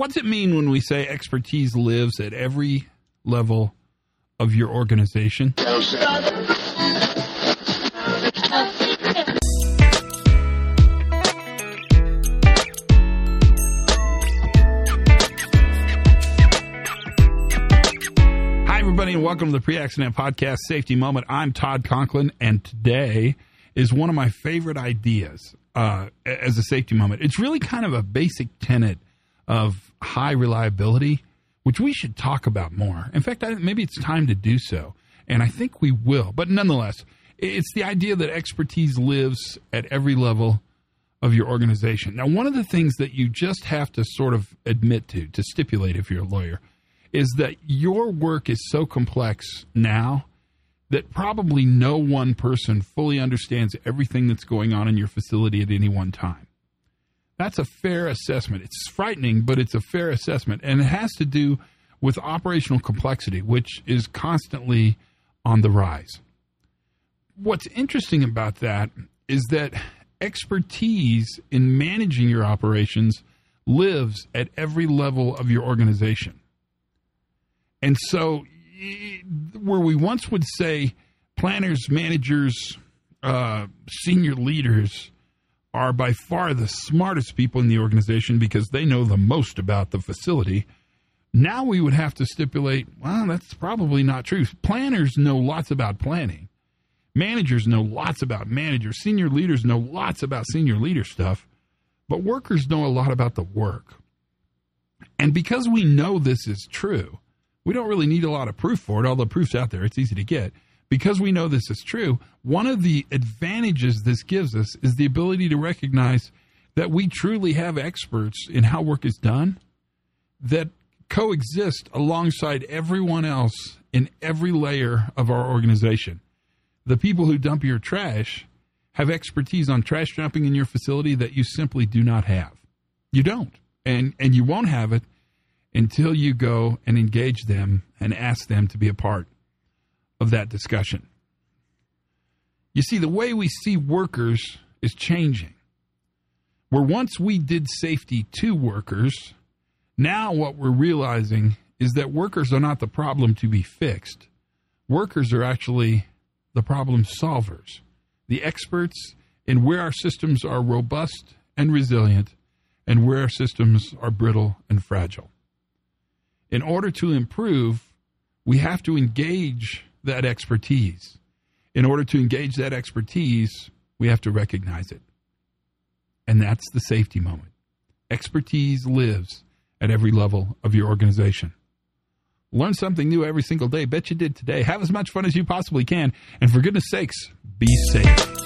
What's it mean when we say expertise lives at every level of your organization? Hi, everybody, and welcome to the Pre Accident Podcast Safety Moment. I'm Todd Conklin, and today is one of my favorite ideas uh, as a safety moment. It's really kind of a basic tenet of high reliability, which we should talk about more. In fact, I, maybe it's time to do so, and I think we will. But nonetheless, it's the idea that expertise lives at every level of your organization. Now, one of the things that you just have to sort of admit to, to stipulate if you're a lawyer, is that your work is so complex now that probably no one person fully understands everything that's going on in your facility at any one time. That's a fair assessment. It's frightening, but it's a fair assessment. And it has to do with operational complexity, which is constantly on the rise. What's interesting about that is that expertise in managing your operations lives at every level of your organization. And so, where we once would say planners, managers, uh, senior leaders are by far the smartest people in the organization because they know the most about the facility. Now we would have to stipulate, well, that's probably not true. Planners know lots about planning. Managers know lots about managers. Senior leaders know lots about senior leader stuff. But workers know a lot about the work. And because we know this is true, we don't really need a lot of proof for it, although proof's out there. It's easy to get. Because we know this is true, one of the advantages this gives us is the ability to recognize that we truly have experts in how work is done that coexist alongside everyone else in every layer of our organization. The people who dump your trash have expertise on trash dumping in your facility that you simply do not have. You don't. And and you won't have it until you go and engage them and ask them to be a part of that discussion. You see, the way we see workers is changing. Where once we did safety to workers, now what we're realizing is that workers are not the problem to be fixed. Workers are actually the problem solvers, the experts in where our systems are robust and resilient and where our systems are brittle and fragile in order to improve, we have to engage that expertise. In order to engage that expertise, we have to recognize it. And that's the safety moment. Expertise lives at every level of your organization. Learn something new every single day. Bet you did today. Have as much fun as you possibly can. And for goodness sakes, be safe.